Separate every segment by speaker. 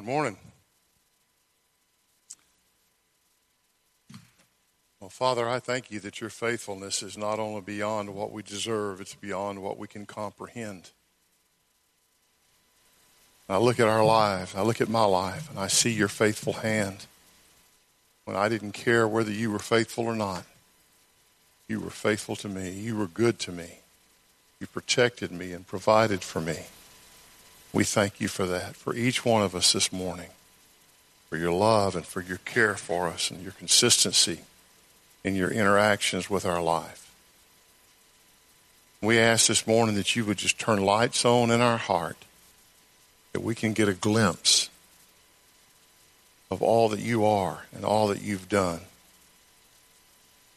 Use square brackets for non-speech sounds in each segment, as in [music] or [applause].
Speaker 1: Good morning. Well, Father, I thank you that your faithfulness is not only beyond what we deserve, it's beyond what we can comprehend. I look at our lives, I look at my life, and I see your faithful hand. When I didn't care whether you were faithful or not, you were faithful to me. You were good to me. You protected me and provided for me. We thank you for that, for each one of us this morning, for your love and for your care for us and your consistency in your interactions with our life. We ask this morning that you would just turn lights on in our heart, that we can get a glimpse of all that you are and all that you've done,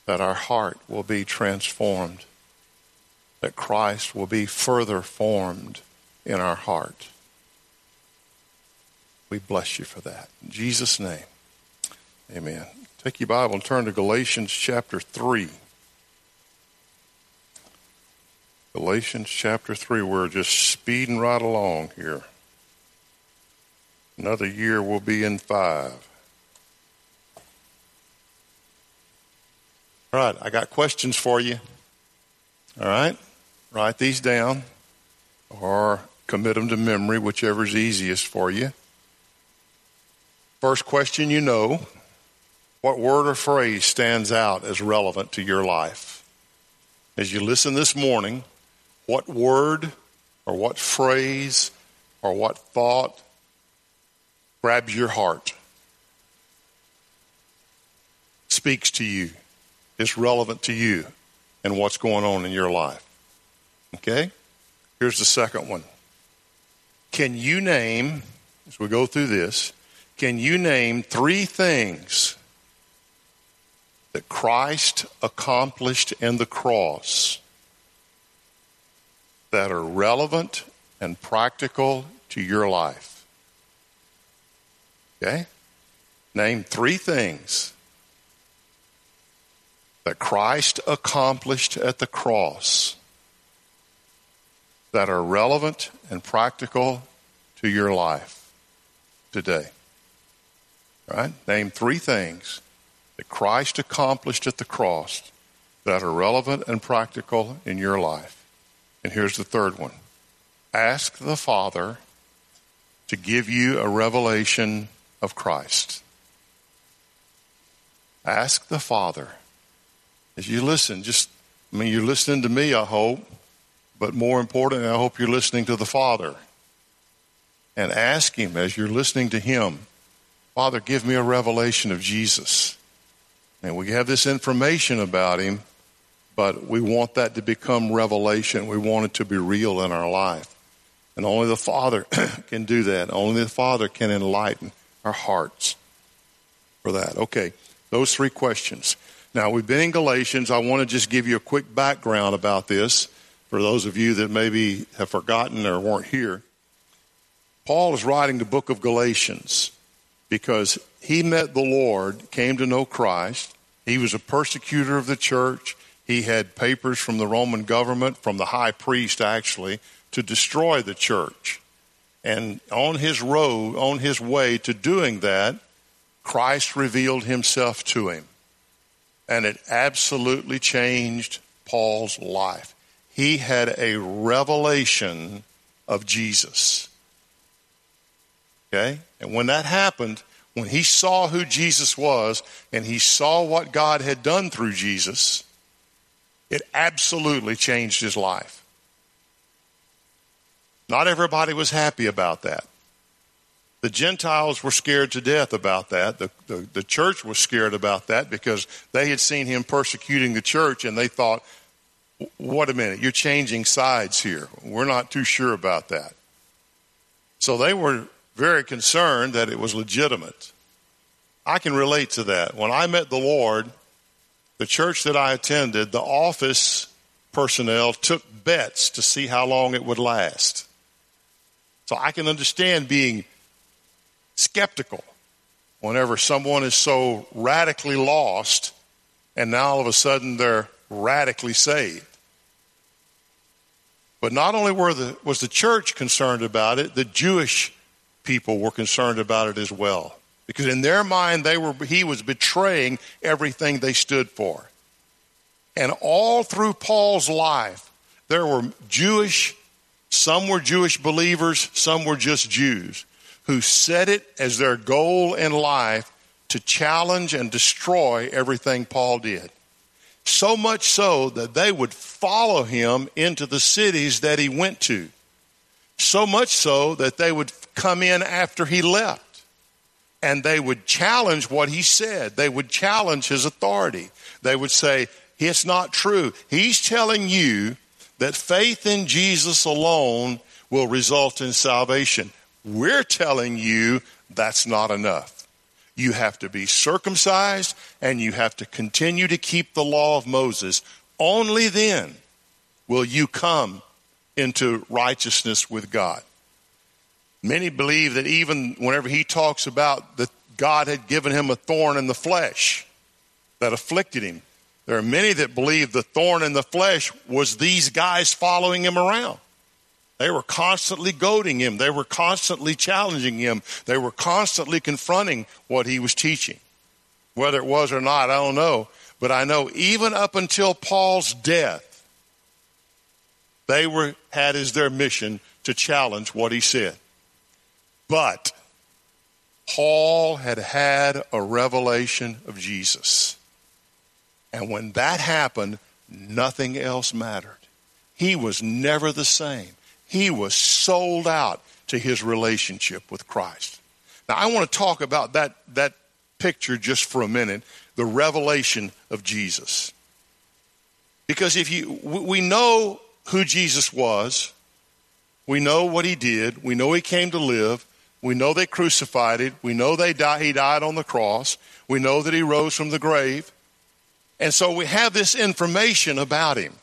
Speaker 1: that our heart will be transformed, that Christ will be further formed in our heart. We bless you for that. In Jesus' name, amen. Take your Bible and turn to Galatians chapter 3. Galatians chapter 3. We're just speeding right along here. Another year we'll be in five. All right, I got questions for you. All right, write these down or commit them to memory, whichever's easiest for you. First question you know what word or phrase stands out as relevant to your life? As you listen this morning, what word or what phrase or what thought grabs your heart, speaks to you, is relevant to you and what's going on in your life? Okay? Here's the second one. Can you name, as we go through this, can you name three things that Christ accomplished in the cross that are relevant and practical to your life? Okay? Name three things that Christ accomplished at the cross that are relevant and practical to your life today. Right? Name three things that Christ accomplished at the cross that are relevant and practical in your life. And here's the third one ask the Father to give you a revelation of Christ. Ask the Father. As you listen, just, I mean, you're listening to me, I hope, but more importantly, I hope you're listening to the Father. And ask Him as you're listening to Him, Father, give me a revelation of Jesus. And we have this information about him, but we want that to become revelation. We want it to be real in our life. And only the Father [clears throat] can do that. Only the Father can enlighten our hearts for that. Okay, those three questions. Now, we've been in Galatians. I want to just give you a quick background about this for those of you that maybe have forgotten or weren't here. Paul is writing the book of Galatians because he met the Lord, came to know Christ. He was a persecutor of the church. He had papers from the Roman government, from the high priest actually, to destroy the church. And on his road, on his way to doing that, Christ revealed himself to him. And it absolutely changed Paul's life. He had a revelation of Jesus. Okay? And when that happened, when he saw who Jesus was and he saw what God had done through Jesus, it absolutely changed his life. Not everybody was happy about that. The Gentiles were scared to death about that. The, the, the, church was scared about that because they had seen him persecuting the church and they thought, what a minute, you're changing sides here. We're not too sure about that. So they were very concerned that it was legitimate. I can relate to that. When I met the Lord, the church that I attended, the office personnel took bets to see how long it would last. So I can understand being skeptical whenever someone is so radically lost and now all of a sudden they're radically saved. But not only were the, was the church concerned about it, the Jewish people were concerned about it as well. Because in their mind, they were, he was betraying everything they stood for. And all through Paul's life, there were Jewish, some were Jewish believers, some were just Jews, who set it as their goal in life to challenge and destroy everything Paul did. So much so that they would follow him into the cities that he went to. So much so that they would come in after he left and they would challenge what he said. They would challenge his authority. They would say, It's not true. He's telling you that faith in Jesus alone will result in salvation. We're telling you that's not enough. You have to be circumcised and you have to continue to keep the law of Moses. Only then will you come into righteousness with God. Many believe that even whenever he talks about that God had given him a thorn in the flesh that afflicted him, there are many that believe the thorn in the flesh was these guys following him around. They were constantly goading him. They were constantly challenging him. They were constantly confronting what he was teaching. Whether it was or not, I don't know. But I know even up until Paul's death, they were had as their mission to challenge what he said. But Paul had had a revelation of Jesus. And when that happened, nothing else mattered. He was never the same. He was sold out to his relationship with Christ. Now, I want to talk about that, that picture just for a minute the revelation of Jesus. Because if you, we know who Jesus was, we know what he did, we know he came to live, we know they crucified him, we know they die, he died on the cross, we know that he rose from the grave. And so we have this information about him.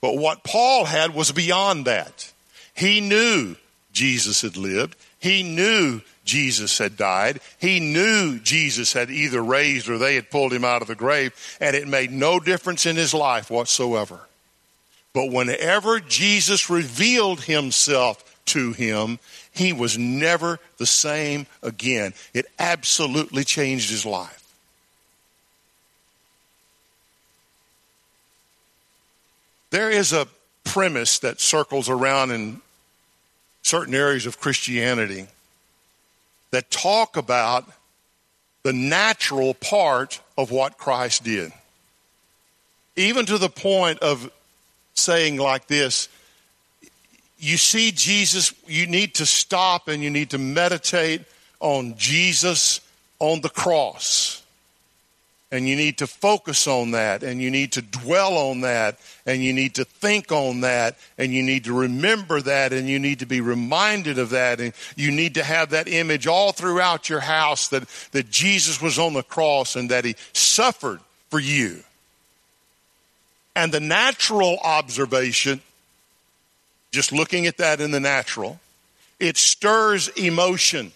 Speaker 1: But what Paul had was beyond that. He knew Jesus had lived. He knew Jesus had died. He knew Jesus had either raised or they had pulled him out of the grave, and it made no difference in his life whatsoever. But whenever Jesus revealed himself to him, he was never the same again. It absolutely changed his life. There is a premise that circles around in certain areas of Christianity that talk about the natural part of what Christ did. Even to the point of saying like this, you see Jesus, you need to stop and you need to meditate on Jesus on the cross. And you need to focus on that, and you need to dwell on that, and you need to think on that, and you need to remember that, and you need to be reminded of that, and you need to have that image all throughout your house that, that Jesus was on the cross and that he suffered for you. And the natural observation, just looking at that in the natural, it stirs emotion,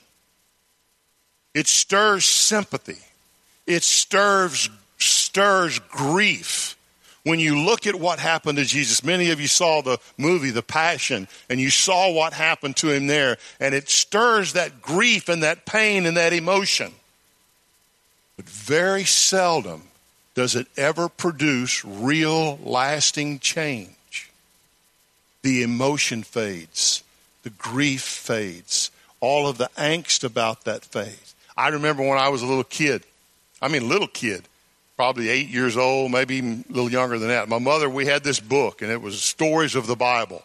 Speaker 1: it stirs sympathy it stirs, stirs grief. When you look at what happened to Jesus, many of you saw the movie, The Passion, and you saw what happened to him there, and it stirs that grief and that pain and that emotion. But very seldom does it ever produce real, lasting change. The emotion fades, the grief fades, all of the angst about that fades. I remember when I was a little kid, I mean, little kid, probably eight years old, maybe even a little younger than that. My mother, we had this book, and it was stories of the Bible.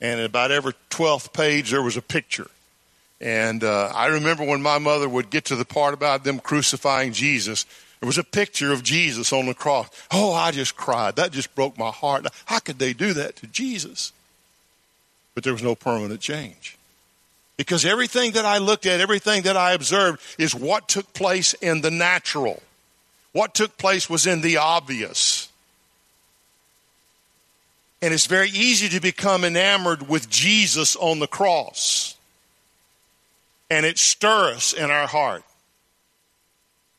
Speaker 1: And about every 12th page, there was a picture. And uh, I remember when my mother would get to the part about them crucifying Jesus, there was a picture of Jesus on the cross. Oh, I just cried. That just broke my heart. How could they do that to Jesus? But there was no permanent change. Because everything that I looked at, everything that I observed is what took place in the natural. What took place was in the obvious. And it's very easy to become enamored with Jesus on the cross. And it stirs in our heart.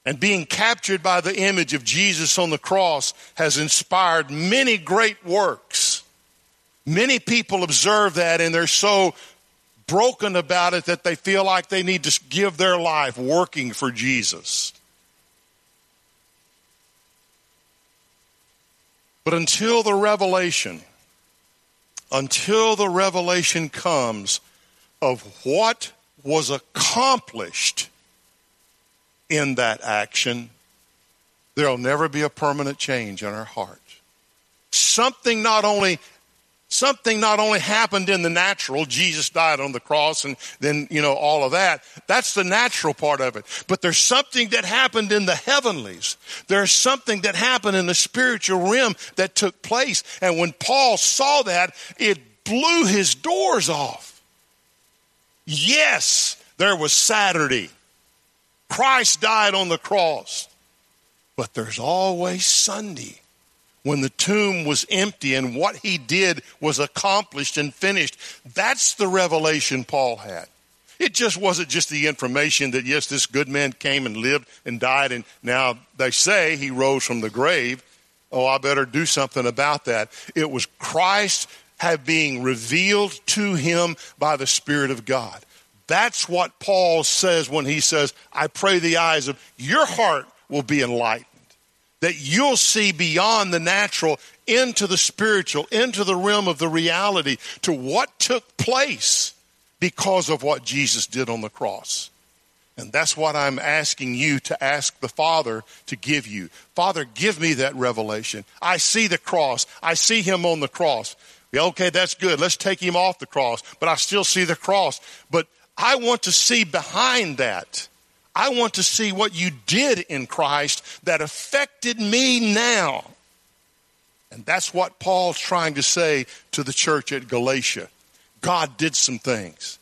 Speaker 1: And being captured by the image of Jesus on the cross has inspired many great works. Many people observe that and they're so broken about it that they feel like they need to give their life working for Jesus. But until the revelation, until the revelation comes of what was accomplished in that action, there'll never be a permanent change in our heart. Something not only something not only happened in the natural, Jesus died on the cross and then, you know, all of that. That's the natural part of it. But there's something that happened in the heavenlies. There's something that happened in the spiritual realm that took place. And when Paul saw that, it blew his doors off. Yes, there was Saturday. Christ died on the cross. But there's always Sunday when the tomb was empty and what he did was accomplished and finished. That's the revelation Paul had. It just wasn't just the information that, yes, this good man came and lived and died, and now they say he rose from the grave. Oh, I better do something about that. It was Christ have being revealed to him by the Spirit of God. That's what Paul says when he says, I pray the eyes of your heart will be enlightened that you'll see beyond the natural into the spiritual, into the realm of the reality to what took place because of what Jesus did on the cross. And that's what I'm asking you to ask the Father to give you. Father, give me that revelation. I see the cross. I see him on the cross. Okay, that's good. Let's take him off the cross. But I still see the cross. But I want to see behind that. I want to see what you did in Christ that affected me now. And that's what Paul's trying to say to the church at Galatia. God did some things.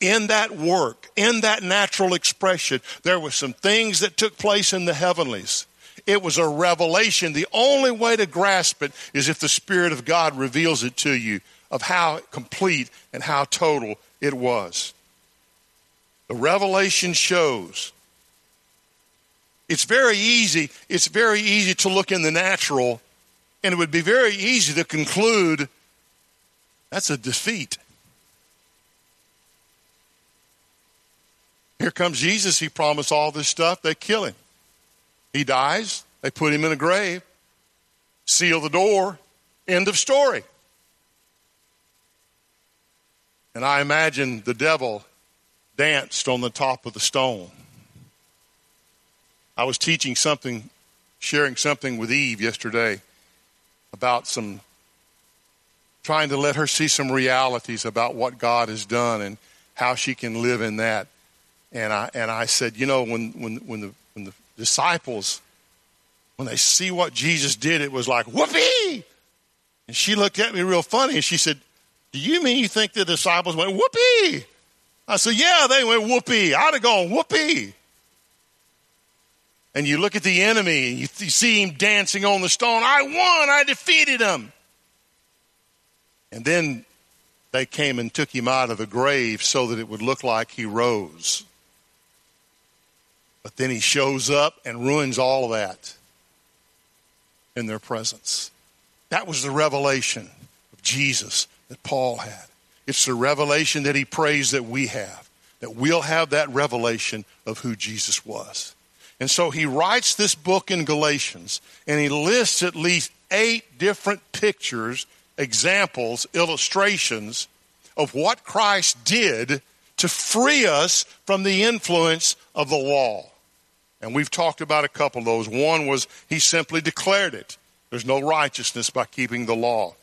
Speaker 1: In that work, in that natural expression, there were some things that took place in the heavenlies. It was a revelation. The only way to grasp it is if the Spirit of God reveals it to you of how complete and how total it was. The revelation shows. It's very easy, it's very easy to look in the natural, and it would be very easy to conclude that's a defeat. Here comes Jesus. He promised all this stuff. They kill him. He dies. They put him in a grave, seal the door. End of story. And I imagine the devil danced on the top of the stone. I was teaching something, sharing something with Eve yesterday about some trying to let her see some realities about what God has done and how she can live in that. And I and I said, you know, when when when the when the disciples when they see what Jesus did, it was like whoopee. And she looked at me real funny and she said, "Do you mean you think the disciples went whoopee?" I said, Yeah, they went whoopee. I'd have gone whoopee. And you look at the enemy, you, you see him dancing on the stone. I won, I defeated him. And then they came and took him out of the grave so that it would look like he rose. But then he shows up and ruins all of that in their presence. That was the revelation of Jesus that Paul had. It's the revelation that he prays that we have, that we'll have that revelation of who Jesus was. And so he writes this book in Galatians, and he lists at least eight different pictures, examples, illustrations of what Christ did to free us from the influence of the law. And we've talked about a couple of those. One was he simply declared it. There's no righteousness by keeping the law.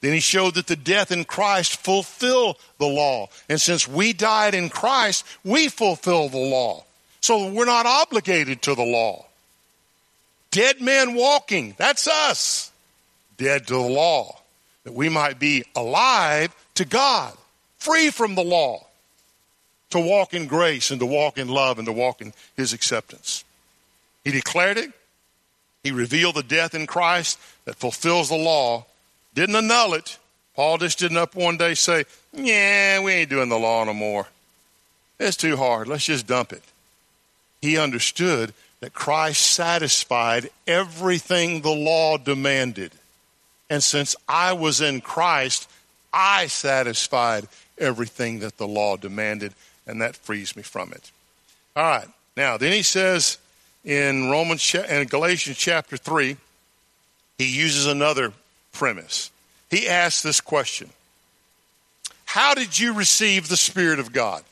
Speaker 1: Then he showed that the death in Christ fulfill the law. And since we died in Christ, we fulfill the law. So we're not obligated to the law. Dead men walking, that's us. Dead to the law. That we might be alive to God, free from the law. To walk in grace and to walk in love and to walk in his acceptance. He declared it. He revealed the death in Christ that fulfills the law didn't annul it. Paul just didn't up one day say, Yeah, we ain't doing the law no more. It's too hard. Let's just dump it. He understood that Christ satisfied everything the law demanded. And since I was in Christ, I satisfied everything that the law demanded, and that frees me from it. All right. Now, then he says in Romans and Galatians chapter 3, he uses another premise. He asks this question How did you receive the Spirit of God?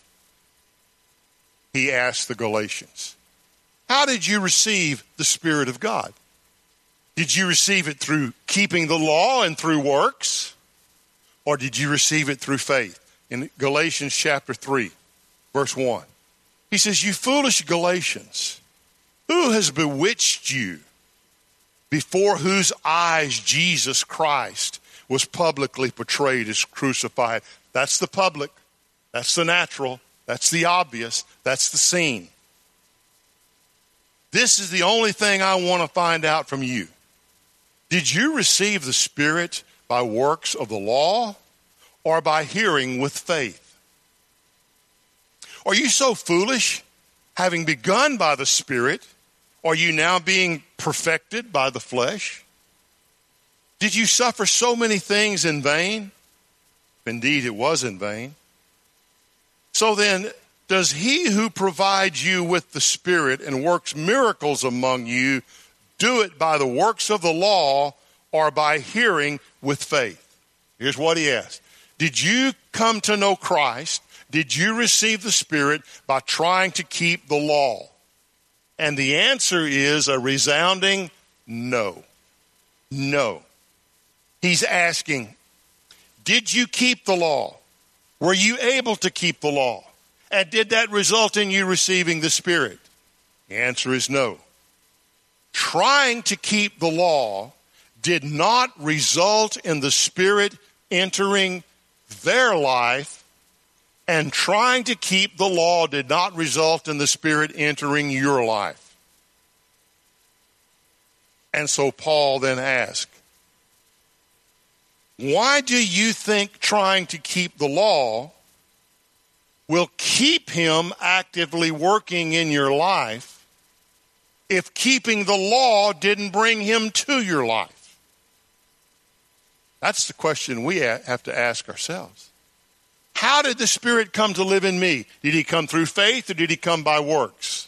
Speaker 1: He asked the Galatians. How did you receive the Spirit of God? Did you receive it through keeping the law and through works? Or did you receive it through faith? In Galatians chapter 3, verse 1. He says, You foolish Galatians, who has bewitched you before whose eyes Jesus Christ was publicly portrayed as crucified? That's the public, that's the natural, that's the obvious, that's the scene. This is the only thing I want to find out from you. Did you receive the Spirit by works of the law or by hearing with faith? Are you so foolish, having begun by the Spirit, are you now being perfected by the flesh? Did you suffer so many things in vain? Indeed, it was in vain. So then, does he who provides you with the Spirit and works miracles among you do it by the works of the law or by hearing with faith? Here's what he asked Did you come to know Christ did you receive the Spirit by trying to keep the law? And the answer is a resounding no. No. He's asking, Did you keep the law? Were you able to keep the law? And did that result in you receiving the Spirit? The answer is no. Trying to keep the law did not result in the Spirit entering their life and trying to keep the law did not result in the Spirit entering your life. And so Paul then asked, Why do you think trying to keep the law will keep him actively working in your life if keeping the law didn't bring him to your life? That's the question we have to ask ourselves. How did the Spirit come to live in me? Did he come through faith or did he come by works?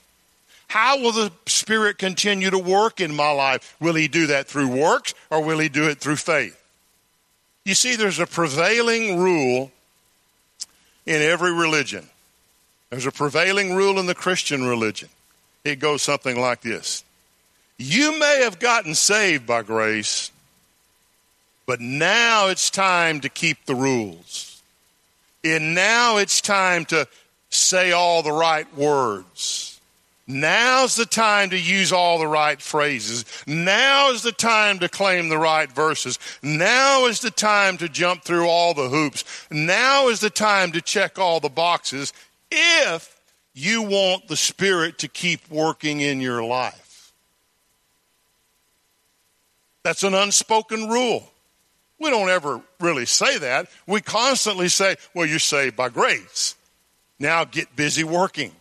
Speaker 1: How will the Spirit continue to work in my life? Will he do that through works or will he do it through faith? You see, there's a prevailing rule in every religion. There's a prevailing rule in the Christian religion. It goes something like this You may have gotten saved by grace, but now it's time to keep the rules. And now it's time to say all the right words. Now's the time to use all the right phrases. Now is the time to claim the right verses. Now is the time to jump through all the hoops. Now is the time to check all the boxes if you want the Spirit to keep working in your life. That's an unspoken rule. We don't ever really say that. We constantly say, well, you're saved by grace. Now get busy working.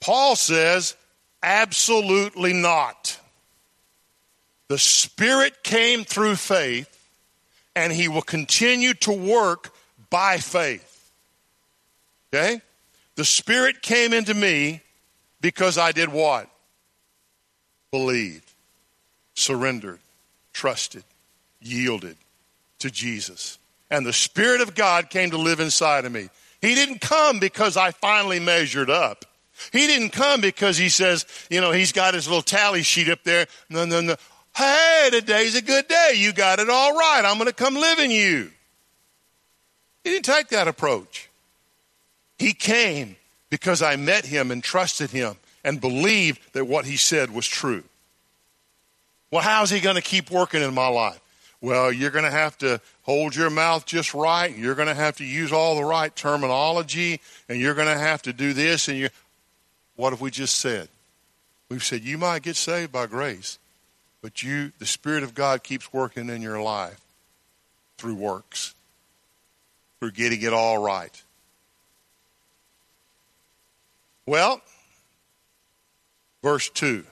Speaker 1: Paul says, absolutely not. The Spirit came through faith, and He will continue to work by faith. Okay? The Spirit came into me because I did what? Believed, surrendered, trusted, yielded to Jesus. And the Spirit of God came to live inside of me. He didn't come because I finally measured up. He didn't come because he says, you know, he's got his little tally sheet up there. No, no, no. Hey, today's a good day. You got it all right. I'm going to come live in you. He didn't take that approach. He came because I met him and trusted him and believed that what he said was true. Well, how's he going to keep working in my life? Well, you're going to have to hold your mouth just right. You're going to have to use all the right terminology, and you're going to have to do this. And you, what have we just said? We've said you might get saved by grace, but you, the Spirit of God, keeps working in your life through works, through getting it all right. Well, verse two.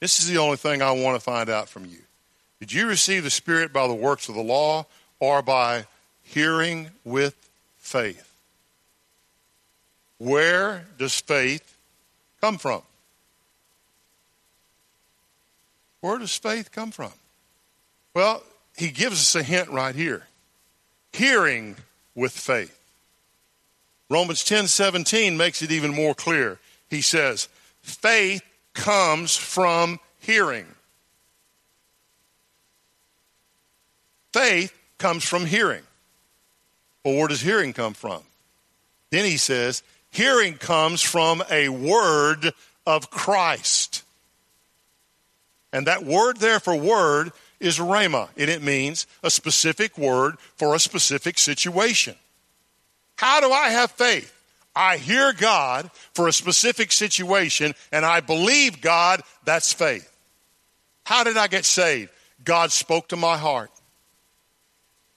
Speaker 1: This is the only thing I want to find out from you. Did you receive the Spirit by the works of the law or by hearing with faith. Where does faith come from? Where does faith come from? Well, he gives us a hint right here. Hearing with faith. Romans 10 17 makes it even more clear. He says, faith comes from hearing. Faith comes from hearing. Well, where does hearing come from? Then he says, hearing comes from a word of Christ. And that word there for word is rhema, and it means a specific word for a specific situation. How do I have faith? I hear God for a specific situation, and I believe God, that's faith. How did I get saved? God spoke to my heart.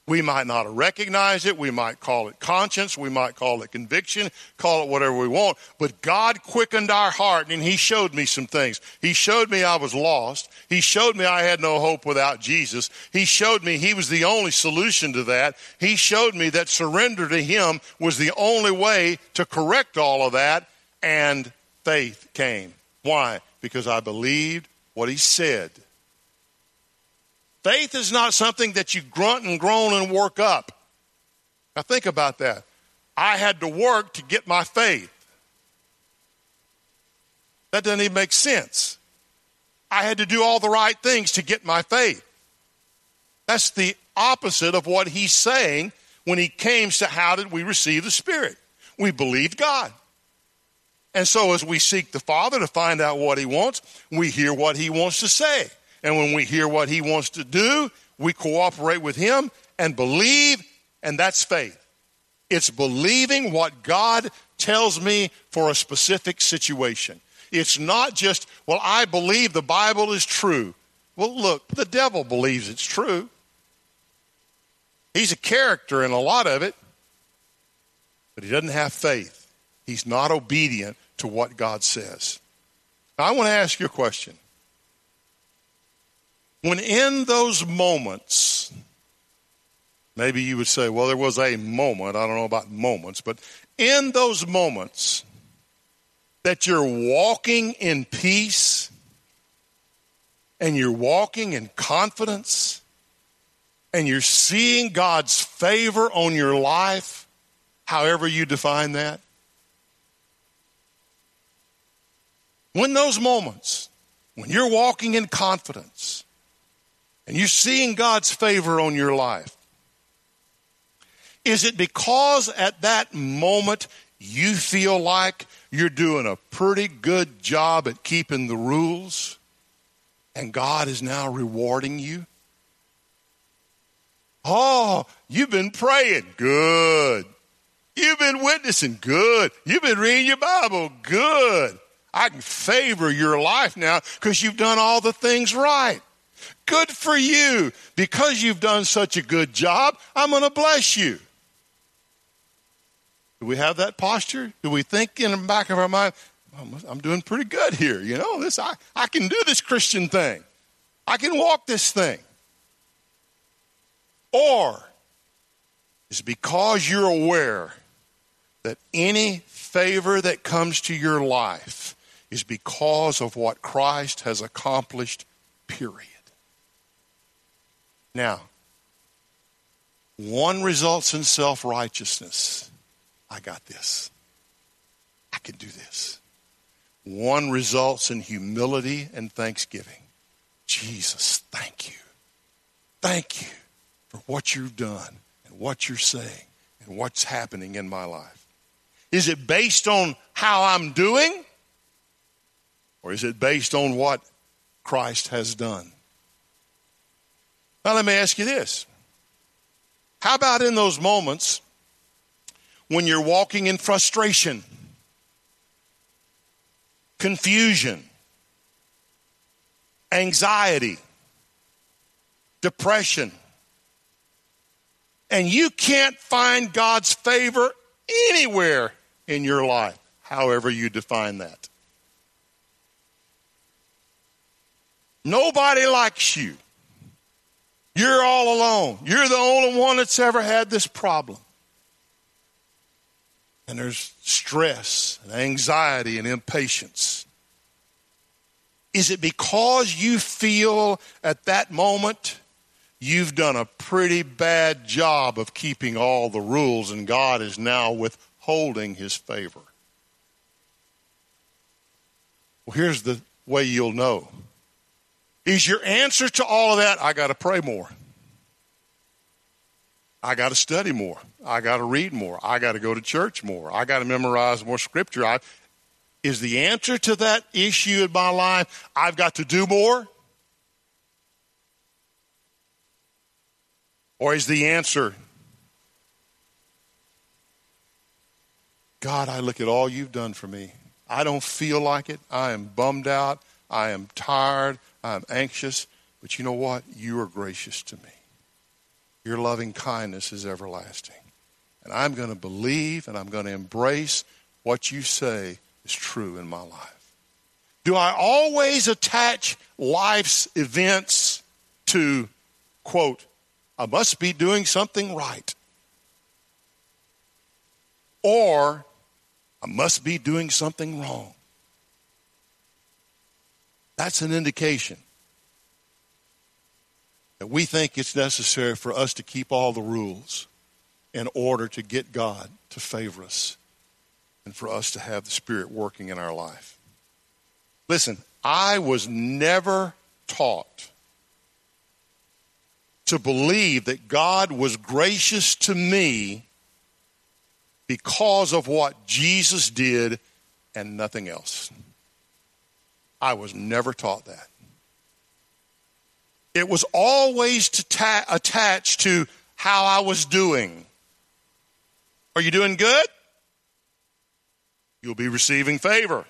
Speaker 1: We might not recognize it. We might call it conscience. We might call it conviction. Call it whatever we want. But God quickened our heart and He showed me some things. He showed me I was lost. He showed me I had no hope without Jesus. He showed me He was the only solution to that. He showed me that surrender to Him was the only way to correct all of that. And faith came. Why? Because I believed what He said. Faith is not something that you grunt and groan and work up. Now think about that. I had to work to get my faith. That doesn't even make sense. I had to do all the right things to get my faith. That's the opposite of what he's saying when he came to how did we receive the Spirit? We believed God. And so as we seek the Father to find out what he wants, we hear what he wants to say. And when we hear what he wants to do, we cooperate with him and believe, and that's faith. It's believing what God tells me for a specific situation. It's not just, well, I believe the Bible is true. Well, look, the devil believes it's true. He's a character in a lot of it, but he doesn't have faith. He's not obedient to what God says. Now, I want to ask you a question. When in those moments, maybe you would say, well, there was a moment, I don't know about moments, but in those moments that you're walking in peace and you're walking in confidence and you're seeing God's favor on your life, however you define that. When those moments, when you're walking in confidence, and you're seeing God's favor on your life, is it because at that moment you feel like you're doing a pretty good job at keeping the rules and God is now rewarding you? Oh, you've been praying. Good. You've been witnessing. Good. You've been reading your Bible. Good. I can favor your life now because you've done all the things right. Good for you. Because you've done such a good job, I'm going to bless you. Do we have that posture? Do we think in the back of our mind, I'm doing pretty good here, you know, this I, I can do this Christian thing. I can walk this thing. Or is because you're aware that any favor that comes to your life is because of what Christ has accomplished, period. Now, one results in self righteousness. I got this. I can do this. One results in humility and thanksgiving. Jesus, thank you. Thank you for what you've done and what you're saying and what's happening in my life. Is it based on how I'm doing? Or is it based on what Christ has done? Now, let me ask you this. How about in those moments when you're walking in frustration, confusion, anxiety, depression, and you can't find God's favor anywhere in your life, however you define that? Nobody likes you. You're all alone. You're the only one that's ever had this problem. And there's stress and anxiety and impatience. Is it because you feel at that moment you've done a pretty bad job of keeping all the rules and God is now withholding his favor? Well, here's the way you'll know. Is your answer to all of that, I got to pray more? I got to study more. I got to read more. I got to go to church more. I got to memorize more scripture. I, is the answer to that issue in my life, I've got to do more? Or is the answer, God, I look at all you've done for me. I don't feel like it. I am bummed out. I am tired. I'm anxious. But you know what? You are gracious to me. Your loving kindness is everlasting. And I'm going to believe and I'm going to embrace what you say is true in my life. Do I always attach life's events to, quote, I must be doing something right? Or I must be doing something wrong? That's an indication that we think it's necessary for us to keep all the rules in order to get God to favor us and for us to have the Spirit working in our life. Listen, I was never taught to believe that God was gracious to me because of what Jesus did and nothing else. I was never taught that. It was always ta- attached to how I was doing. Are you doing good? You'll be receiving favor.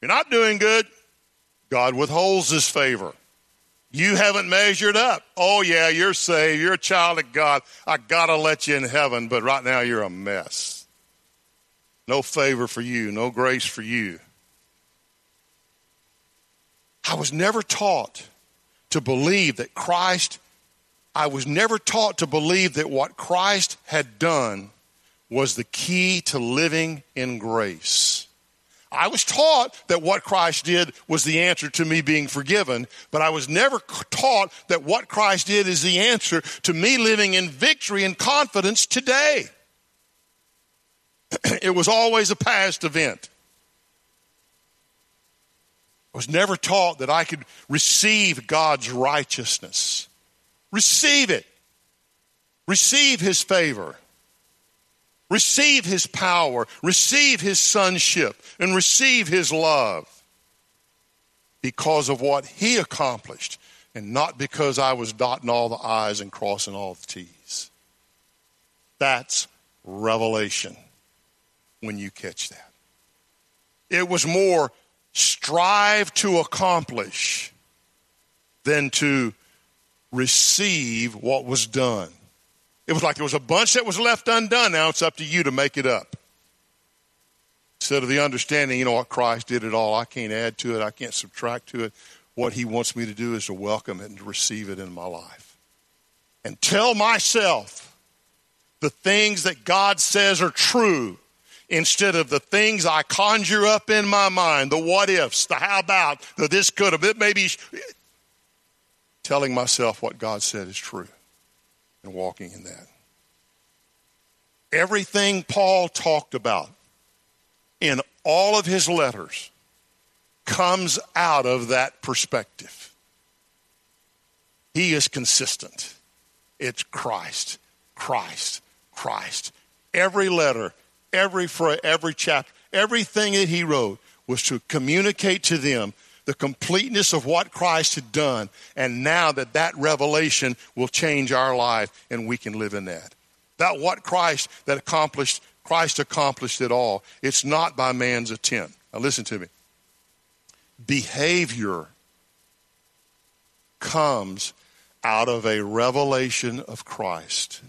Speaker 1: You're not doing good, God withholds his favor. You haven't measured up. Oh, yeah, you're saved. You're a child of God. I got to let you in heaven, but right now you're a mess. No favor for you, no grace for you. I was never taught to believe that Christ, I was never taught to believe that what Christ had done was the key to living in grace. I was taught that what Christ did was the answer to me being forgiven, but I was never taught that what Christ did is the answer to me living in victory and confidence today. [clears throat] it was always a past event. Was never taught that I could receive God's righteousness. Receive it. Receive His favor. Receive his power, receive his sonship, and receive his love because of what he accomplished and not because I was dotting all the I's and crossing all the T's. That's revelation when you catch that. It was more strive to accomplish than to receive what was done. It was like there was a bunch that was left undone. Now it's up to you to make it up. Instead of the understanding, you know what, Christ did it all. I can't add to it, I can't subtract to it. What he wants me to do is to welcome it and to receive it in my life. And tell myself the things that God says are true instead of the things I conjure up in my mind, the what ifs, the how about, the this could have, it maybe. Telling myself what God said is true and walking in that. Everything Paul talked about in all of his letters comes out of that perspective. He is consistent. It's Christ, Christ, Christ. Every letter, every phrase, every chapter, everything that he wrote was to communicate to them the completeness of what Christ had done, and now that that revelation will change our life and we can live in that. That what Christ that accomplished, Christ accomplished it all. It's not by man's attempt. Now listen to me. Behavior comes out of a revelation of Christ.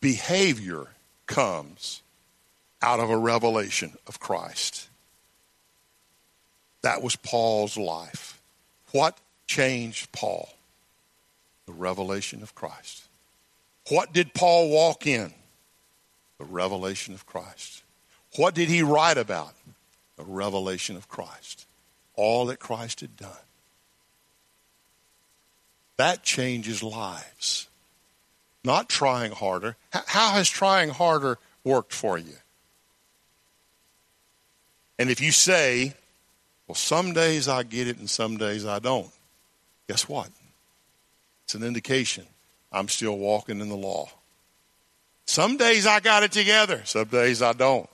Speaker 1: Behavior comes out of a revelation of Christ. That was Paul's life. What changed Paul? The revelation of Christ. What did Paul walk in? The revelation of Christ. What did he write about? The revelation of Christ. All that Christ had done. That changes lives. Not trying harder. How has trying harder worked for you? And if you say, well, some days I get it and some days I don't, guess what? It's an indication I'm still walking in the law. Some days I got it together, some days I don't.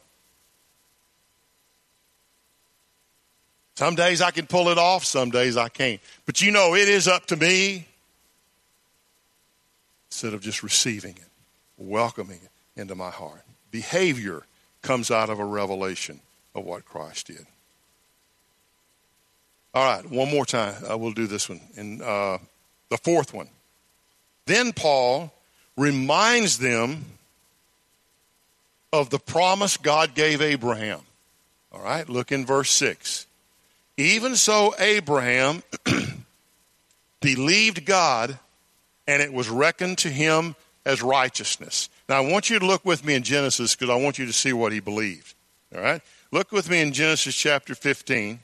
Speaker 1: Some days I can pull it off, some days I can't. But you know, it is up to me instead of just receiving it, welcoming it into my heart. Behavior comes out of a revelation of what Christ did. All right, one more time. I will do this one. And uh, the fourth one. Then Paul reminds them of the promise God gave Abraham. All right, look in verse 6. Even so, Abraham [clears throat] believed God, and it was reckoned to him as righteousness. Now, I want you to look with me in Genesis because I want you to see what he believed. All right? Look with me in Genesis chapter 15.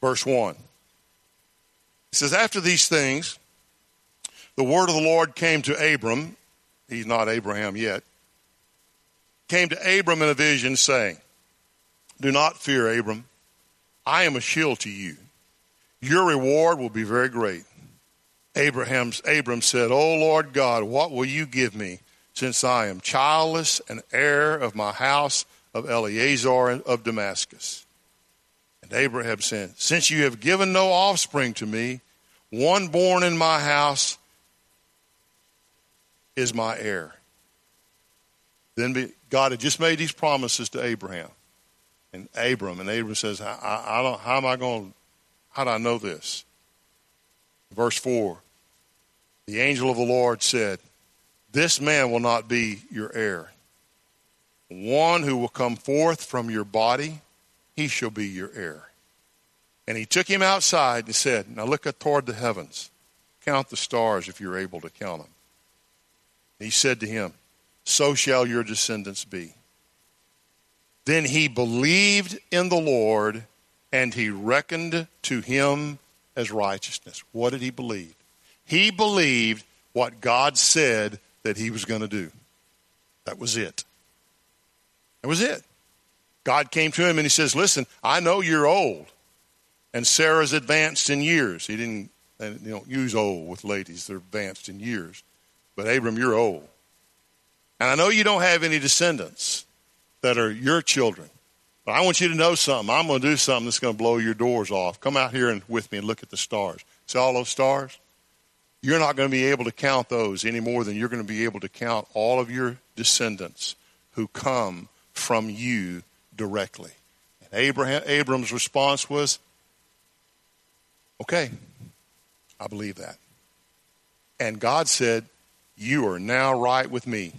Speaker 1: Verse 1. It says, After these things, the word of the Lord came to Abram. He's not Abraham yet. Came to Abram in a vision, saying, Do not fear, Abram. I am a shield to you. Your reward will be very great. Abraham's, Abram said, O Lord God, what will you give me, since I am childless and heir of my house of Eleazar of Damascus? And Abraham said, Since you have given no offspring to me, one born in my house is my heir. Then God had just made these promises to Abraham and Abram, and Abram says, I, I don't, "How am I going? How do I know this?" Verse four: The angel of the Lord said, "This man will not be your heir. One who will come forth from your body, he shall be your heir." And he took him outside and said, Now look toward the heavens. Count the stars if you're able to count them. He said to him, So shall your descendants be. Then he believed in the Lord, and he reckoned to him as righteousness. What did he believe? He believed what God said that he was going to do. That was it. That was it. God came to him and he says, Listen, I know you're old and Sarah's advanced in years. He didn't, you don't use old with ladies, they're advanced in years. But Abram, you're old. And I know you don't have any descendants that are your children. But I want you to know something. I'm going to do something that's going to blow your doors off. Come out here and with me and look at the stars. See all those stars? You're not going to be able to count those any more than you're going to be able to count all of your descendants who come from you directly. And Abraham, Abram's response was, Okay, I believe that. And God said, You are now right with me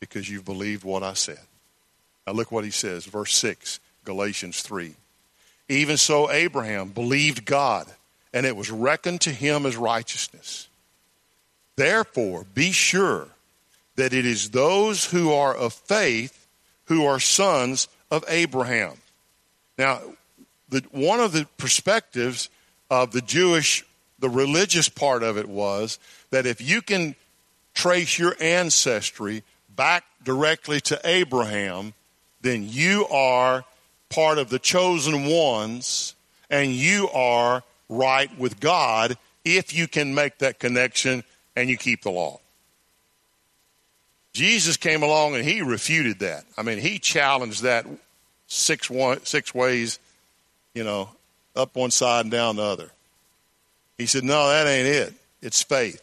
Speaker 1: because you've believed what I said. Now look what he says, verse 6, Galatians 3. Even so, Abraham believed God, and it was reckoned to him as righteousness. Therefore, be sure that it is those who are of faith who are sons of Abraham. Now, the, one of the perspectives of the Jewish, the religious part of it was that if you can trace your ancestry back directly to Abraham, then you are part of the chosen ones and you are right with God if you can make that connection and you keep the law. Jesus came along and he refuted that. I mean, he challenged that six, one, six ways, you know, up one side and down the other. He said, No, that ain't it. It's faith.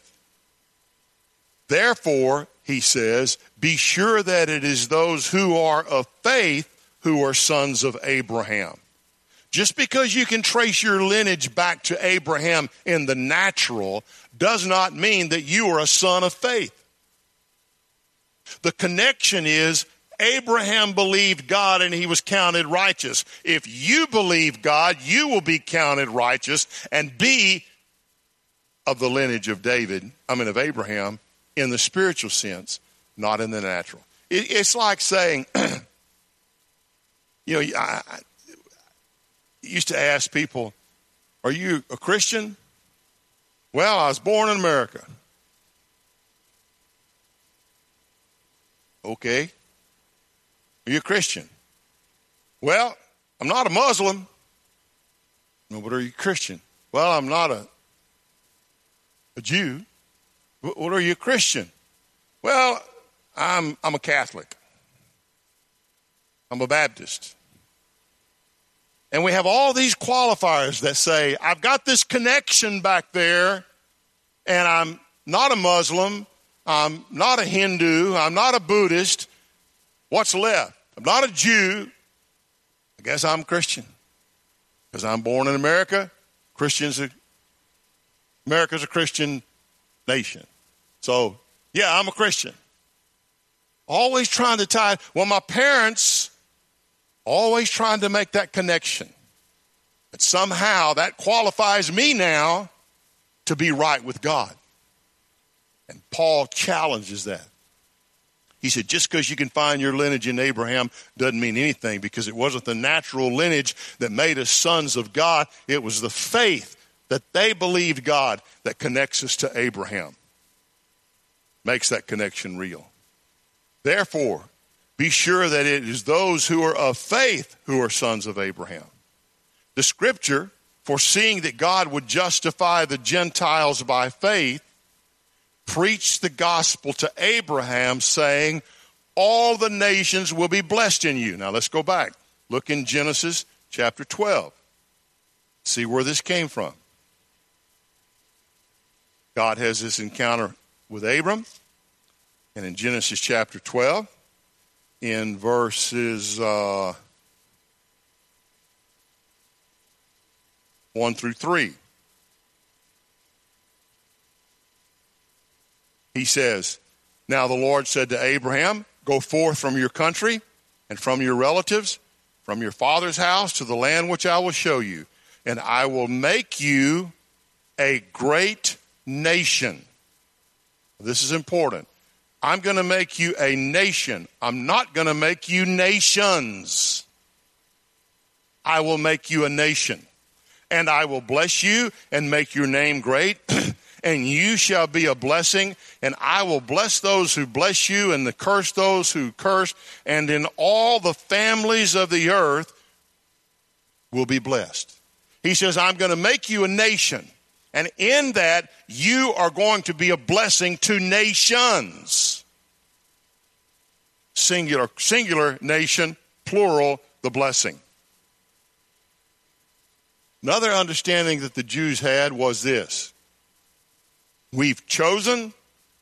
Speaker 1: Therefore, he says, be sure that it is those who are of faith who are sons of Abraham. Just because you can trace your lineage back to Abraham in the natural does not mean that you are a son of faith. The connection is Abraham believed God and he was counted righteous. If you believe God, you will be counted righteous and be of the lineage of David, I mean of Abraham, in the spiritual sense, not in the natural. It, it's like saying, [clears throat] you know, I, I used to ask people, Are you a Christian? Well, I was born in America. Okay. Are you a Christian? Well, I'm not a Muslim. No, but are you Christian? Well, I'm not a, a Jew. What are you a Christian? Well, I'm, I'm a Catholic. I'm a Baptist. And we have all these qualifiers that say, I've got this connection back there, and I'm not a Muslim, I'm not a Hindu, I'm not a Buddhist. What's left? I'm not a Jew. I guess I'm Christian. Because I'm born in America. Christians are, America's a Christian nation. So, yeah, I'm a Christian. Always trying to tie, well, my parents always trying to make that connection. But somehow that qualifies me now to be right with God. And Paul challenges that. He said, just because you can find your lineage in Abraham doesn't mean anything because it wasn't the natural lineage that made us sons of God. It was the faith that they believed God that connects us to Abraham, makes that connection real. Therefore, be sure that it is those who are of faith who are sons of Abraham. The scripture, foreseeing that God would justify the Gentiles by faith, preached the gospel to Abraham, saying, All the nations will be blessed in you. Now let's go back. Look in Genesis chapter 12. See where this came from. God has this encounter with Abram. And in Genesis chapter 12, in verses uh, 1 through 3, he says, Now the Lord said to Abraham, Go forth from your country and from your relatives, from your father's house to the land which I will show you, and I will make you a great nation. This is important. I'm going to make you a nation. I'm not going to make you nations. I will make you a nation. And I will bless you and make your name great. [clears throat] and you shall be a blessing, and I will bless those who bless you, and the curse those who curse, and in all the families of the earth will be blessed. He says, I'm going to make you a nation, and in that you are going to be a blessing to nations. Singular, singular nation, plural, the blessing. Another understanding that the Jews had was this We've chosen,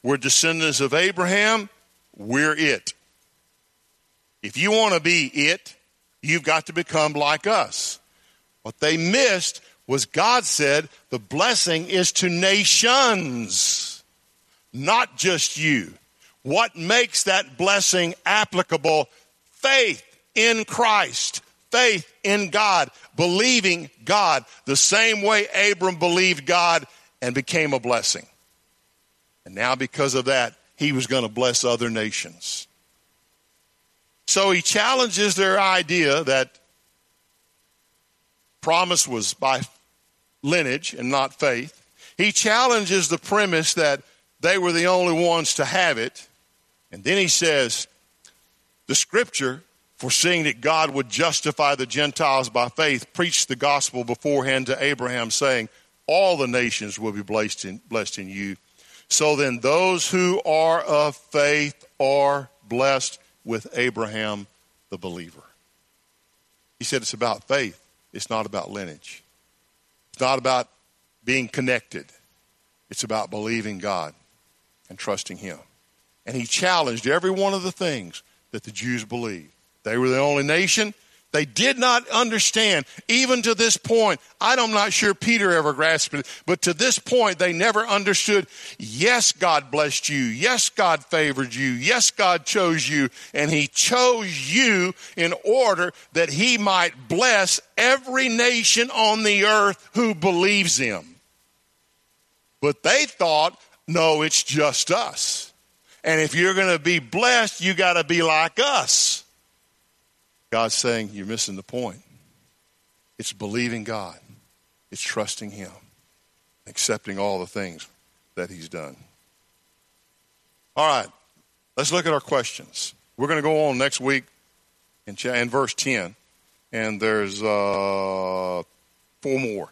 Speaker 1: we're descendants of Abraham, we're it. If you want to be it, you've got to become like us. What they missed was God said the blessing is to nations, not just you. What makes that blessing applicable? Faith in Christ, faith in God, believing God the same way Abram believed God and became a blessing. And now, because of that, he was going to bless other nations. So he challenges their idea that promise was by lineage and not faith. He challenges the premise that they were the only ones to have it. And then he says, the scripture, foreseeing that God would justify the Gentiles by faith, preached the gospel beforehand to Abraham, saying, All the nations will be blessed in, blessed in you. So then, those who are of faith are blessed with Abraham the believer. He said it's about faith, it's not about lineage. It's not about being connected, it's about believing God and trusting Him. And he challenged every one of the things that the Jews believed. They were the only nation, They did not understand, even to this point. I'm not sure Peter ever grasped it, but to this point, they never understood. Yes, God blessed you. Yes, God favored you. Yes, God chose you. And He chose you in order that He might bless every nation on the earth who believes Him. But they thought, no, it's just us. And if you're going to be blessed, you got to be like us. God's saying, You're missing the point. It's believing God, it's trusting Him, accepting all the things that He's done. All right, let's look at our questions. We're going to go on next week in, in verse 10, and there's uh, four more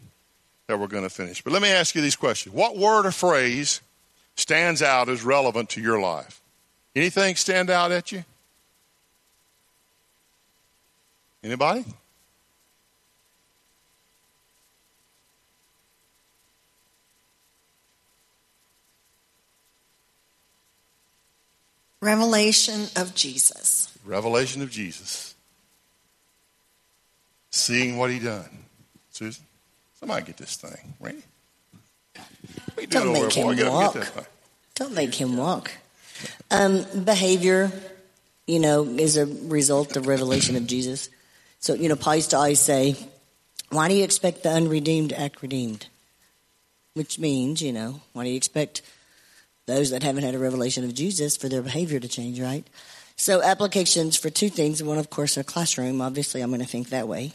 Speaker 1: that we're going to finish. But let me ask you these questions What word or phrase stands out as relevant to your life? Anything stand out at you? Anybody?
Speaker 2: Revelation of Jesus.
Speaker 1: Revelation of Jesus. Seeing what he done. Susan, somebody get this thing, right?
Speaker 2: Don't make him walk. Don't make him walk. Um, behavior, you know, is a result of revelation of Jesus. So, you know, to always say, why do you expect the unredeemed to act redeemed? Which means, you know, why do you expect those that haven't had a revelation of Jesus for their behavior to change, right? So applications for two things. One, of course, a classroom. Obviously, I'm going to think that way.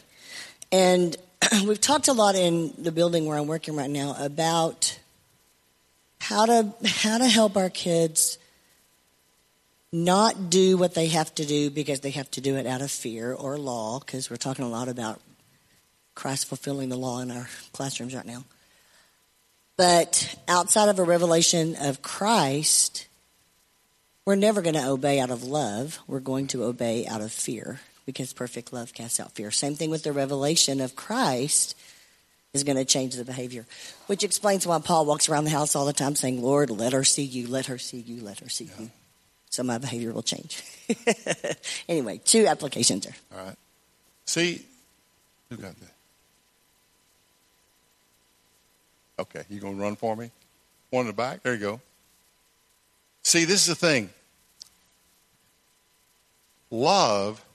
Speaker 2: And [clears throat] we've talked a lot in the building where I'm working right now about how to how to help our kids not do what they have to do because they have to do it out of fear or law, because we're talking a lot about Christ fulfilling the law in our classrooms right now. But outside of a revelation of Christ, we're never going to obey out of love. We're going to obey out of fear because perfect love casts out fear. Same thing with the revelation of Christ is going to change the behavior, which explains why Paul walks around the house all the time saying, Lord, let her see you, let her see you, let her see yeah. you so my behavior will change. [laughs] anyway, two applications there.
Speaker 1: All right. See, who got that? Okay, you gonna run for me? One in the back. There you go. See, this is the thing. Love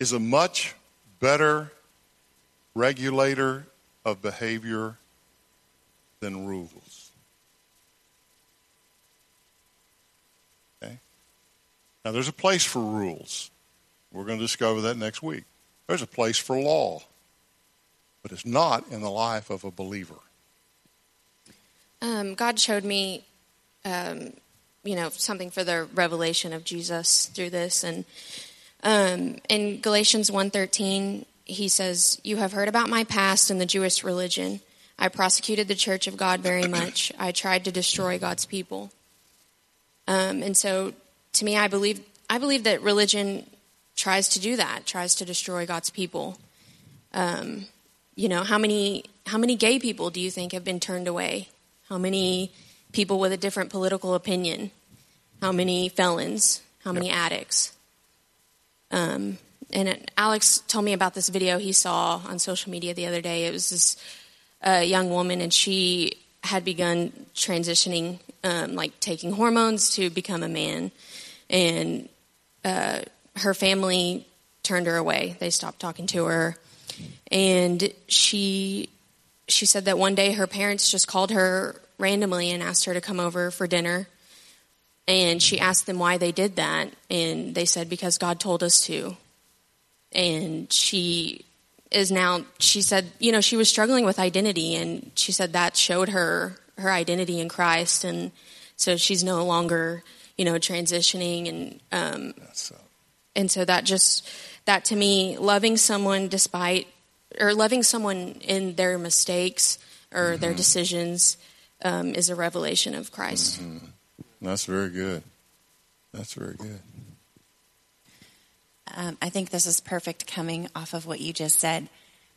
Speaker 1: is a much better regulator of behavior than rules. Now, there's a place for rules. We're going to discover that next week. There's a place for law, but it's not in the life of a believer.
Speaker 3: Um, God showed me, um, you know, something for the revelation of Jesus through this, and um, in Galatians 1.13, he says, "You have heard about my past in the Jewish religion. I prosecuted the church of God very much. I tried to destroy God's people." Um, and so to me, I believe I believe that religion tries to do that, tries to destroy God's people. Um, you know, how many how many gay people do you think have been turned away? How many people with a different political opinion? How many felons? How many yep. addicts? Um, and Alex told me about this video he saw on social media the other day. It was this uh, young woman, and she had begun transitioning, um, like taking hormones to become a man and uh, her family turned her away. They stopped talking to her, and she she said that one day her parents just called her randomly and asked her to come over for dinner. And she asked them why they did that, and they said because God told us to. And she is now she said you know she was struggling with identity and she said that showed her her identity in Christ and so she's no longer you know, transitioning and um, so. and so that just that to me, loving someone despite or loving someone in their mistakes or mm-hmm. their decisions um, is a revelation of Christ. Mm-hmm.
Speaker 1: That's very good. That's very good.
Speaker 4: Um, I think this is perfect coming off of what you just said.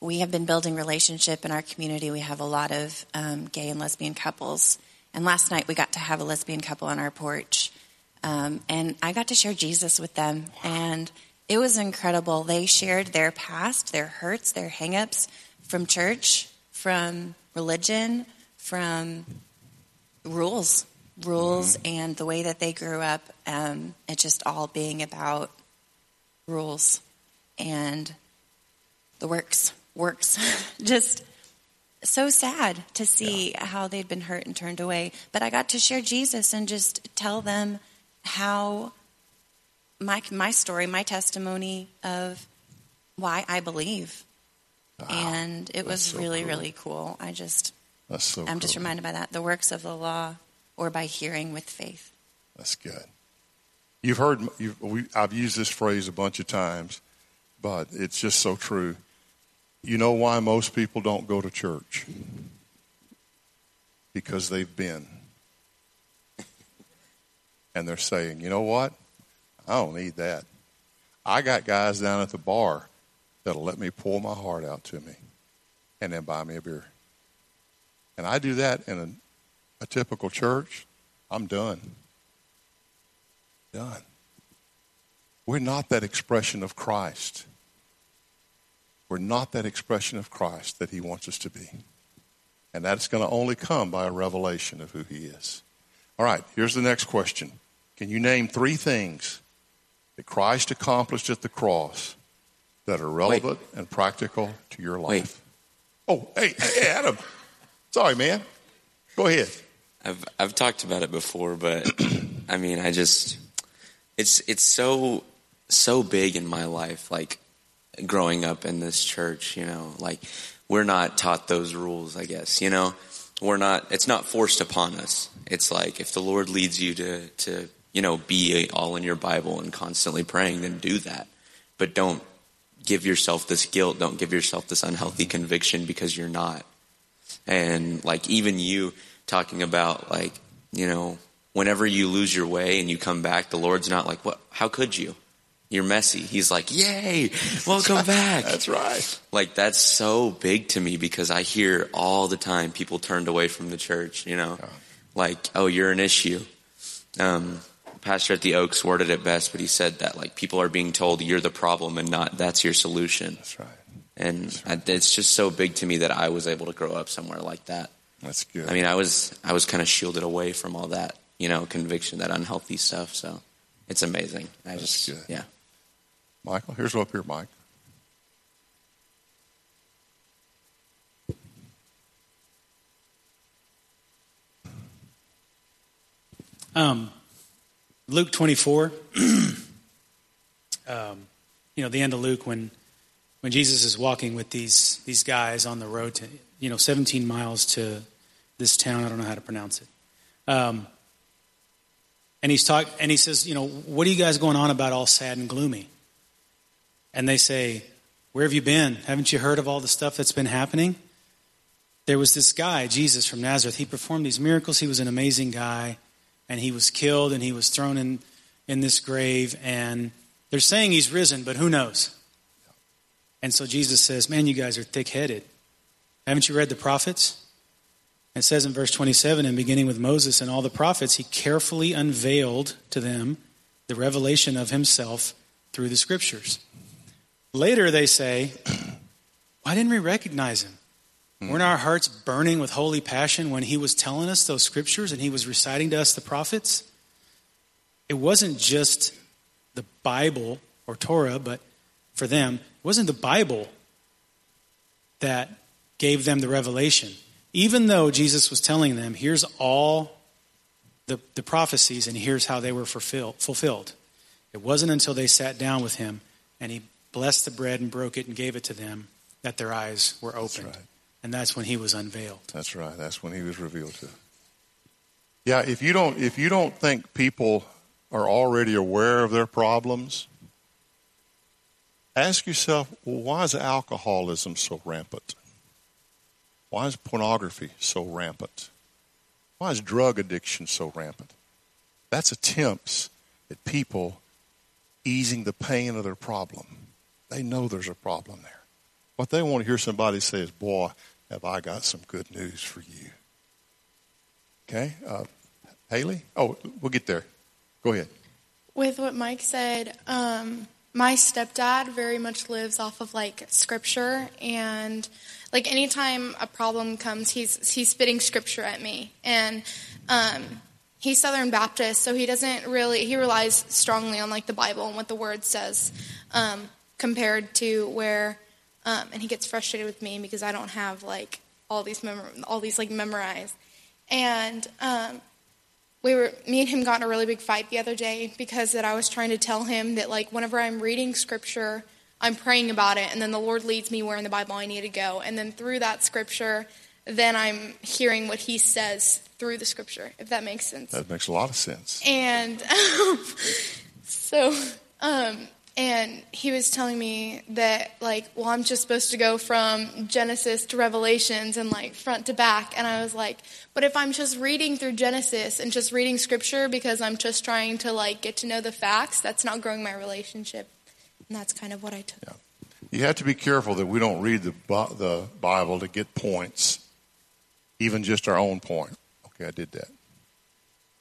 Speaker 4: We have been building relationship in our community. We have a lot of um, gay and lesbian couples. And last night we got to have a lesbian couple on our porch. Um, and I got to share Jesus with them. And it was incredible. They shared their past, their hurts, their hangups from church, from religion, from rules, rules, mm-hmm. and the way that they grew up. Um, it just all being about rules and the works, works. [laughs] just so sad to see yeah. how they'd been hurt and turned away. But I got to share Jesus and just tell them how my my story, my testimony of why I believe. Wow. And it was so really, cool. really cool. I just
Speaker 1: That's so
Speaker 4: I'm
Speaker 1: cool.
Speaker 4: just reminded by that. The works of the law or by hearing with faith.
Speaker 1: That's good. You've heard you've, we, I've used this phrase a bunch of times, but it's just so true. You know why most people don't go to church? Because they've been. And they're saying, you know what? I don't need that. I got guys down at the bar that'll let me pour my heart out to me and then buy me a beer. And I do that in a, a typical church, I'm done. Done. We're not that expression of Christ. We're not that expression of Christ that he wants us to be. And that's going to only come by a revelation of who he is. All right, here's the next question. Can you name three things that Christ accomplished at the cross that are relevant Wait. and practical to your life? Wait. Oh, hey, hey, Adam. Sorry, man. Go ahead.
Speaker 5: I've I've talked about it before, but [clears throat] I mean, I just it's it's so so big in my life. Like growing up in this church, you know, like we're not taught those rules, I guess, you know. We're not it's not forced upon us. It's like if the Lord leads you to to, you know, be all in your Bible and constantly praying, then do that. But don't give yourself this guilt, don't give yourself this unhealthy conviction because you're not. And like even you talking about like, you know, whenever you lose your way and you come back, the Lord's not like, what how could you? You're messy. He's like, yay, welcome back. [laughs]
Speaker 1: that's right.
Speaker 5: Like, that's so big to me because I hear all the time people turned away from the church, you know, yeah. like, oh, you're an issue. Um, Pastor at the Oaks worded it best, but he said that like people are being told you're the problem and not that's your solution.
Speaker 1: That's right.
Speaker 5: And that's right. I, it's just so big to me that I was able to grow up somewhere like that.
Speaker 1: That's good.
Speaker 5: I mean, I was I was kind of shielded away from all that, you know, conviction, that unhealthy stuff. So it's amazing. I that's just good. yeah.
Speaker 1: Michael, here's what up here, Mike.
Speaker 6: Um, Luke 24, [clears throat] um, you know, the end of Luke when, when Jesus is walking with these, these guys on the road to, you know, 17 miles to this town. I don't know how to pronounce it. Um, and he's talk, and he says, you know, what are you guys going on about all sad and gloomy? And they say, Where have you been? Haven't you heard of all the stuff that's been happening? There was this guy, Jesus from Nazareth. He performed these miracles. He was an amazing guy, and he was killed and he was thrown in, in this grave. And they're saying he's risen, but who knows? And so Jesus says, Man, you guys are thick headed. Haven't you read the prophets? It says in verse 27, and beginning with Moses and all the prophets, he carefully unveiled to them the revelation of himself through the scriptures. Later, they say, [clears throat] Why didn't we recognize him? Mm. Weren't our hearts burning with holy passion when he was telling us those scriptures and he was reciting to us the prophets? It wasn't just the Bible or Torah, but for them, it wasn't the Bible that gave them the revelation. Even though Jesus was telling them, here's all the, the prophecies and here's how they were fulfilled. It wasn't until they sat down with him and he blessed the bread and broke it and gave it to them, that their eyes were opened. That's right. And that's when he was unveiled.
Speaker 1: That's right. That's when he was revealed to. Yeah, if you don't if you don't think people are already aware of their problems, ask yourself, well, why is alcoholism so rampant? Why is pornography so rampant? Why is drug addiction so rampant? That's attempts at people easing the pain of their problem. They know there's a problem there. What they want to hear somebody say is, Boy, have I got some good news for you. Okay? Uh, Haley? Oh, we'll get there. Go ahead.
Speaker 7: With what Mike said, um, my stepdad very much lives off of like scripture and like anytime a problem comes he's he's spitting scripture at me and um, he's southern baptist so he doesn't really he relies strongly on like the bible and what the word says um, compared to where um, and he gets frustrated with me because i don't have like all these all these like memorized and um, we were me and him got in a really big fight the other day because that I was trying to tell him that like whenever I'm reading scripture, I'm praying about it, and then the Lord leads me where in the Bible I need to go, and then through that scripture, then I'm hearing what He says through the scripture. If that makes sense.
Speaker 1: That makes a lot of sense.
Speaker 7: And um, [laughs] so um, and he was telling me that like well i'm just supposed to go from genesis to revelations and like front to back. And i was like but if i'm just reading through genesis and just reading scripture because i'm just trying to like get to know the facts that's not growing my relationship. And that's kind of what i took.
Speaker 1: Yeah. you have to be careful that we don't read the, the bible to get points even just our own point. Okay i did that.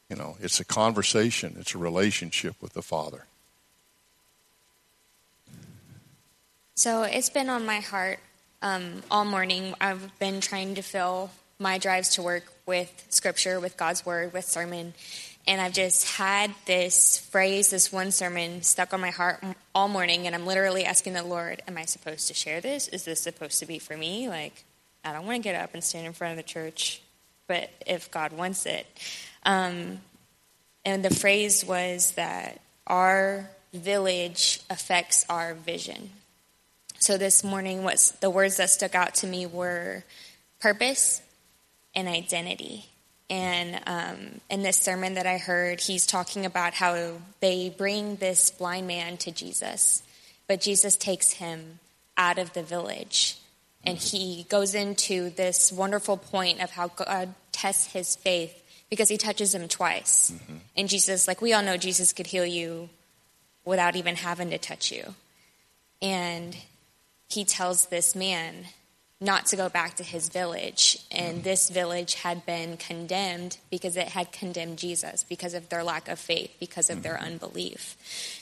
Speaker 1: You know it's a conversation. It's a relationship with the father
Speaker 8: So it's been on my heart um, all morning. I've been trying to fill my drives to work with scripture, with God's word, with sermon. And I've just had this phrase, this one sermon stuck on my heart all morning. And I'm literally asking the Lord, Am I supposed to share this? Is this supposed to be for me? Like, I don't want to get up and stand in front of the church, but if God wants it. Um, and the phrase was that our village affects our vision. So this morning, what's the words that stuck out to me were purpose and identity. And um, in this sermon that I heard, he's talking about how they bring this blind man to Jesus, but Jesus takes him out of the village. And he goes into this wonderful point of how God tests his faith because he touches him twice. Mm-hmm. And Jesus, like we all know, Jesus could heal you without even having to touch you. And he tells this man not to go back to his village. And this village had been condemned because it had condemned Jesus because of their lack of faith, because of their mm-hmm. unbelief.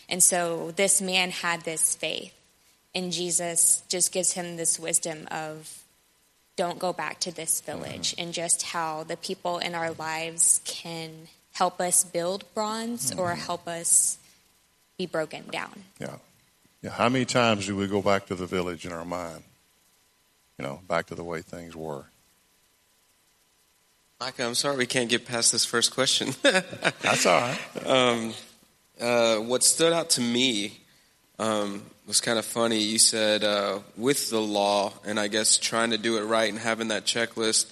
Speaker 8: And so this man had this faith. And Jesus just gives him this wisdom of don't go back to this village mm-hmm. and just how the people in our lives can help us build bronze or mm-hmm. help us be broken down.
Speaker 1: Yeah. Yeah, how many times do we go back to the village in our mind? You know, back to the way things were.
Speaker 9: Micah, I'm sorry we can't get past this first question. [laughs]
Speaker 1: That's all right. Um,
Speaker 9: uh, what stood out to me um, was kind of funny. You said uh, with the law, and I guess trying to do it right and having that checklist.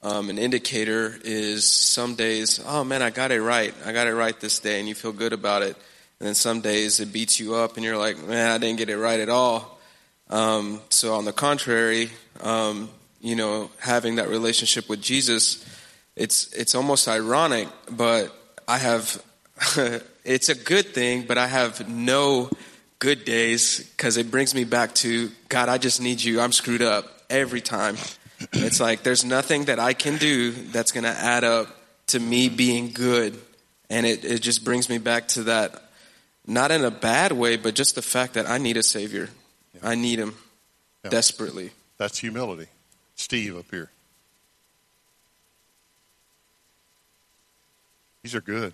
Speaker 9: Um, an indicator is some days, oh man, I got it right. I got it right this day, and you feel good about it. And then some days it beats you up and you're like, man, I didn't get it right at all. Um, so, on the contrary, um, you know, having that relationship with Jesus, it's, it's almost ironic, but I have, [laughs] it's a good thing, but I have no good days because it brings me back to God, I just need you. I'm screwed up every time. It's like there's nothing that I can do that's going to add up to me being good. And it, it just brings me back to that not in a bad way, but just the fact that I need a Savior. Yeah. I need Him yeah. desperately.
Speaker 1: That's humility. Steve up here. These are good.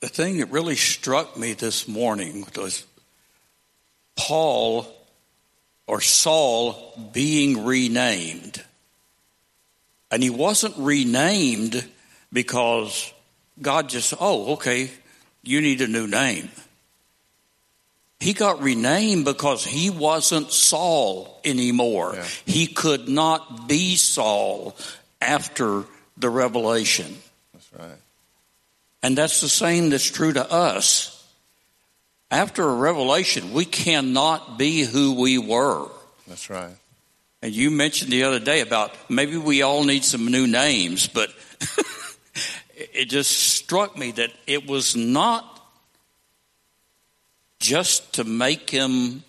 Speaker 10: The thing that really struck me this morning was Paul or Saul being renamed. And he wasn't renamed because God just, oh, okay, you need a new name. He got renamed because he wasn't Saul anymore. Yeah. He could not be Saul after the revelation.
Speaker 1: That's right.
Speaker 10: And that's the same that's true to us. After a revelation, we cannot be who we were.
Speaker 1: That's right.
Speaker 10: And you mentioned the other day about maybe we all need some new names, but [laughs] it just struck me that it was not just to make him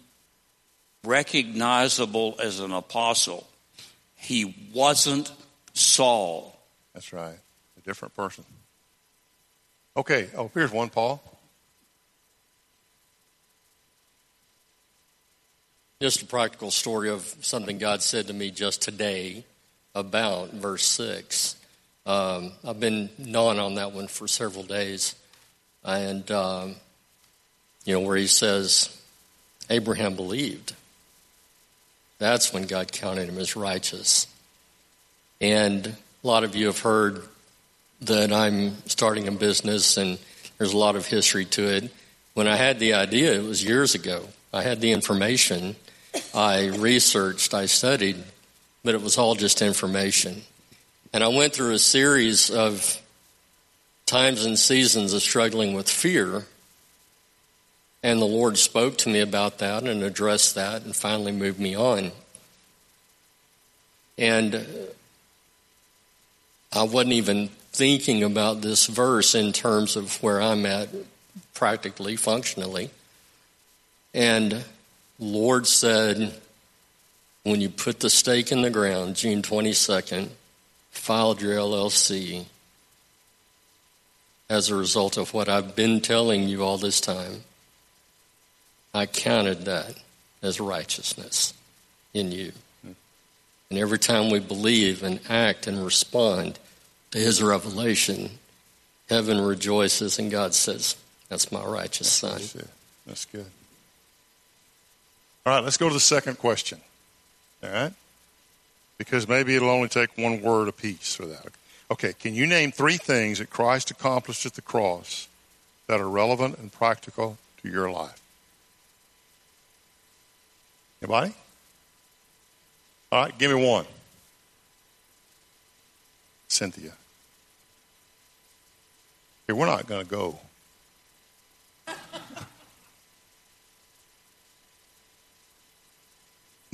Speaker 10: recognizable as an apostle. He wasn't Saul.
Speaker 1: That's right. A different person. Okay, oh, here's one, Paul.
Speaker 11: Just a practical story of something God said to me just today about verse 6. Um, I've been gnawing on that one for several days. And, um, you know, where he says, Abraham believed. That's when God counted him as righteous. And a lot of you have heard that I'm starting a business, and there's a lot of history to it. When I had the idea, it was years ago. I had the information, I researched, I studied, but it was all just information. And I went through a series of times and seasons of struggling with fear. And the Lord spoke to me about that and addressed that and finally moved me on. And I wasn't even thinking about this verse in terms of where I'm at practically, functionally. And Lord said, when you put the stake in the ground, June 22nd, filed your LLC as a result of what I've been telling you all this time. I counted that as righteousness in you. Hmm. And every time we believe and act and respond to his revelation, heaven rejoices and God says, That's my righteous
Speaker 1: That's
Speaker 11: son.
Speaker 1: Good. That's good. All right, let's go to the second question. All right? Because maybe it'll only take one word apiece for that. Okay, can you name three things that Christ accomplished at the cross that are relevant and practical to your life? Anybody? All right, give me one. Cynthia. Here, we're not going to go.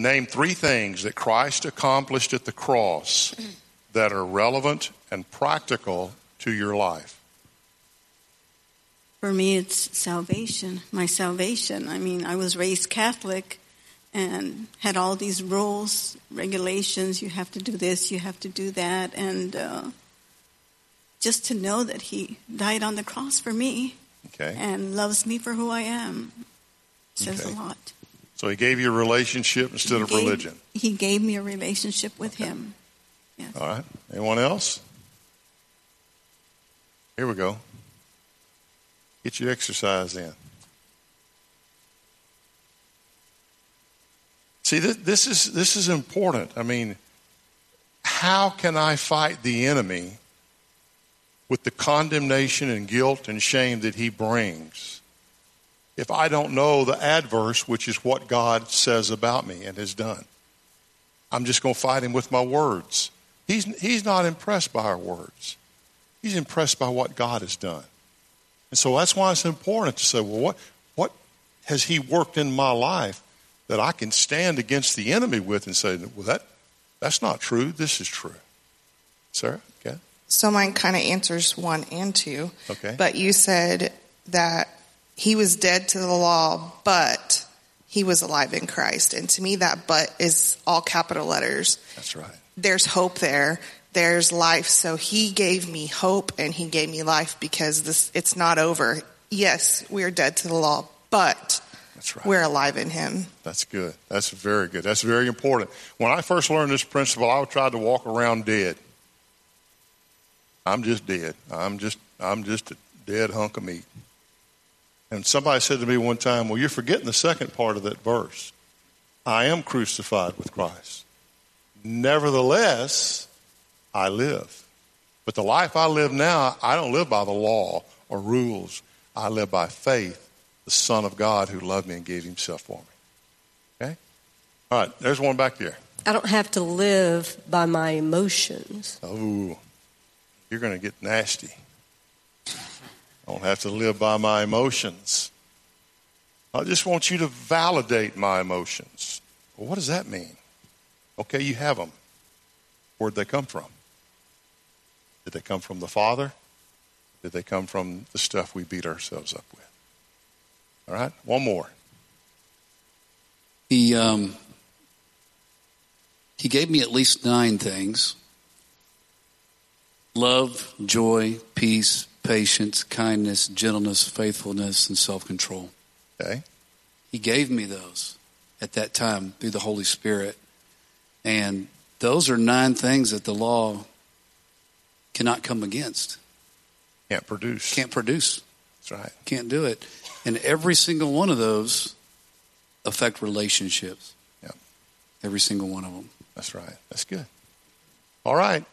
Speaker 1: Name three things that Christ accomplished at the cross that are relevant and practical to your life.
Speaker 12: For me, it's salvation, my salvation. I mean, I was raised Catholic and had all these rules, regulations. You have to do this, you have to do that. And uh, just to know that He died on the cross for me
Speaker 1: okay.
Speaker 12: and loves me for who I am says
Speaker 1: Okay.
Speaker 12: a lot.
Speaker 1: So he gave you a relationship instead
Speaker 12: He
Speaker 1: of
Speaker 12: gave-
Speaker 1: religion.
Speaker 12: He gave me a relationship with Him. Yes.
Speaker 1: All right. Anyone else? Here we go. Get your exercise in. See, this, this is this is important. I mean, how can I fight the enemy with the condemnation and guilt and shame that he brings if I don't know the adverse, which is what God says about me and has done? I'm just going to fight him with my words. He's, he's not impressed by our words. He's impressed by what God has done. And so that's why it's important to say, well, what, what has he worked in my life that I can stand against the enemy with and say, well, that, that's not true. This is true. Sarah? Okay.
Speaker 13: So mine kind of answers one and two.
Speaker 1: Okay.
Speaker 13: But you said that he was dead to the law, but he was alive in Christ. And to me, that but is all capital letters.
Speaker 1: That's right.
Speaker 13: There's hope there. There's life. So he gave me hope and he gave me life because this, it's not over. Yes, we are dead to the law, but
Speaker 1: That's right.
Speaker 13: we're alive in him.
Speaker 1: That's good. That's very good. That's very important. When I first learned this principle, I tried to walk around dead. I'm just dead. I'm just I'm just a dead hunk of meat. And somebody said to me one time, "Well, you're forgetting the second part of that verse. I am crucified with Christ. Nevertheless, I live. But the life I live now, I don't live by the law or rules. I live by faith, the Son of God who loved me and gave himself for me." Okay? All right, there's one back there.
Speaker 14: I don't have to live by my emotions.
Speaker 1: Oh, you're going to get nasty. I don't have to live by my emotions. I just want you to validate my emotions. Well, what does that mean? Okay, you have them. Where'd they come from? Did they come from the Father? Did they come from the stuff we beat ourselves up with? All right, one more.
Speaker 15: He um, he gave me at least nine things: love, joy, peace, patience, kindness, gentleness, faithfulness, and self control.
Speaker 1: Okay.
Speaker 15: He gave me those at that time through the Holy Spirit. And those are nine things that the law cannot come against.
Speaker 1: Can't produce.
Speaker 15: Can't produce.
Speaker 1: That's right.
Speaker 15: Can't do it. And every single one of those affect relationships.
Speaker 1: Yep.
Speaker 15: Every single one of them.
Speaker 1: That's right. That's good. All right.